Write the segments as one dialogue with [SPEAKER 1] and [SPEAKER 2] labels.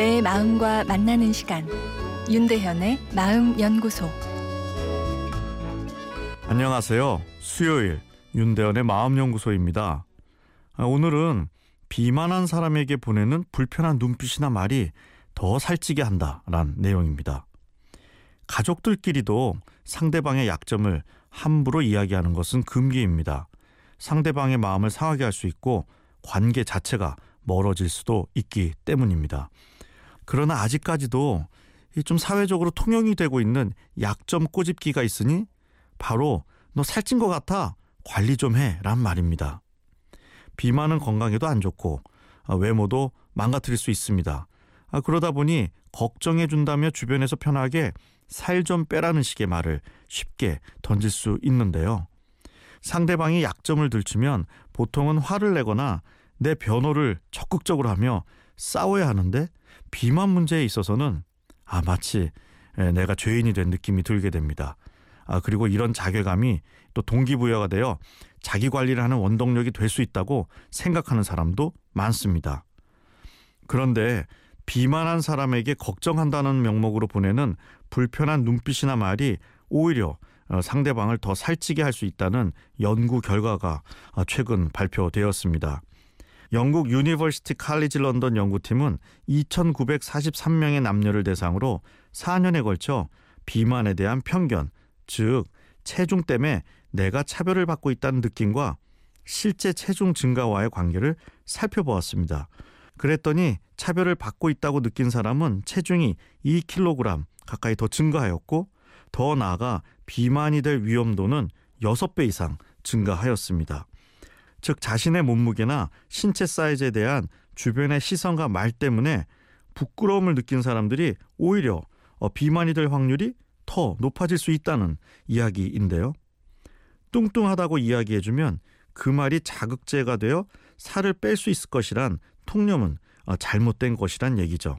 [SPEAKER 1] 나의 마음과 만나는 시간 윤대현의 마음 연구소
[SPEAKER 2] 안녕하세요. 수요일 윤대현의 마음 연구소입니다. 아, 오늘은 비만한 사람에게 보내는 불편한 눈빛이나 말이 더 살찌게 한다란 내용입니다. 가족들끼리도 상대방의 약점을 함부로 이야기하는 것은 금기입니다. 상대방의 마음을 상하게 할 수 있고 관계 자체가 멀어질 수도 있기 때문입니다. 그러나 아직까지도 좀 사회적으로 통용이 되고 있는 약점 꼬집기가 있으니 바로 너 살찐 것 같아 관리 좀 해란 말입니다. 비만은 건강에도 안 좋고 아, 외모도 망가뜨릴 수 있습니다. 아, 그러다 보니 걱정해 준다며 주변에서 편하게 살 좀 빼라는 식의 말을 쉽게 던질 수 있는데요. 상대방이 약점을 들추면 보통은 화를 내거나 내 변호를 적극적으로 하며 싸워야 하는데 비만 문제에 있어서는 아 마치 내가 죄인이 된 느낌이 들게 됩니다. 아 그리고 이런 자괴감이 또 동기부여가 되어 자기 관리를 하는 원동력이 될 수 있다고 생각하는 사람도 많습니다. 그런데 비만한 사람에게 걱정한다는 명목으로 보내는 불편한 눈빛이나 말이 오히려 어, 상대방을 더 살찌게 할 수 있다는 연구 결과가 어, 최근 발표되었습니다. 영국 유니버시티 칼리지 런던 연구팀은 2,943명의 남녀를 대상으로 4년에 걸쳐 비만에 대한 편견, 즉 체중 때문에 내가 차별을 받고 있다는 느낌과 실제 체중 증가와의 관계를 살펴보았습니다. 그랬더니 차별을 받고 있다고 느낀 사람은 체중이 2kg 가까이 더 증가하였고 더 나아가 비만이 될 위험도는 6배 이상 증가하였습니다. 즉 자신의 몸무게나 신체 사이즈에 대한 주변의 시선과 말 때문에 부끄러움을 느낀 사람들이 오히려 어, 비만이 될 확률이 더 높아질 수 있다는 이야기인데요. 뚱뚱하다고 이야기해주면 그 말이 자극제가 되어 살을 뺄 수 있을 것이란 통념은 어, 잘못된 것이란 얘기죠.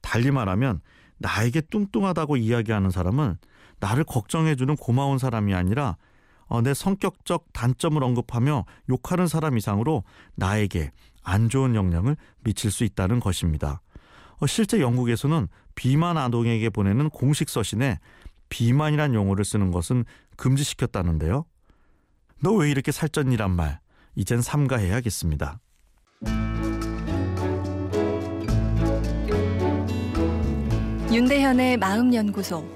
[SPEAKER 2] 달리 말하면 나에게 뚱뚱하다고 이야기하는 사람은 나를 걱정해주는 고마운 사람이 아니라 어, 내 성격적 단점을 언급하며 욕하는 사람 이상으로 나에게 안 좋은 영향을 미칠 수 있다는 것입니다. 어, 실제 영국에서는 비만 아동에게 보내는 공식 서신에 비만이란 용어를 쓰는 것은 금지시켰다는데요. 너 왜 이렇게 살쪘니란 말 이젠 삼가해야겠습니다.
[SPEAKER 1] 윤대현의 마음연구소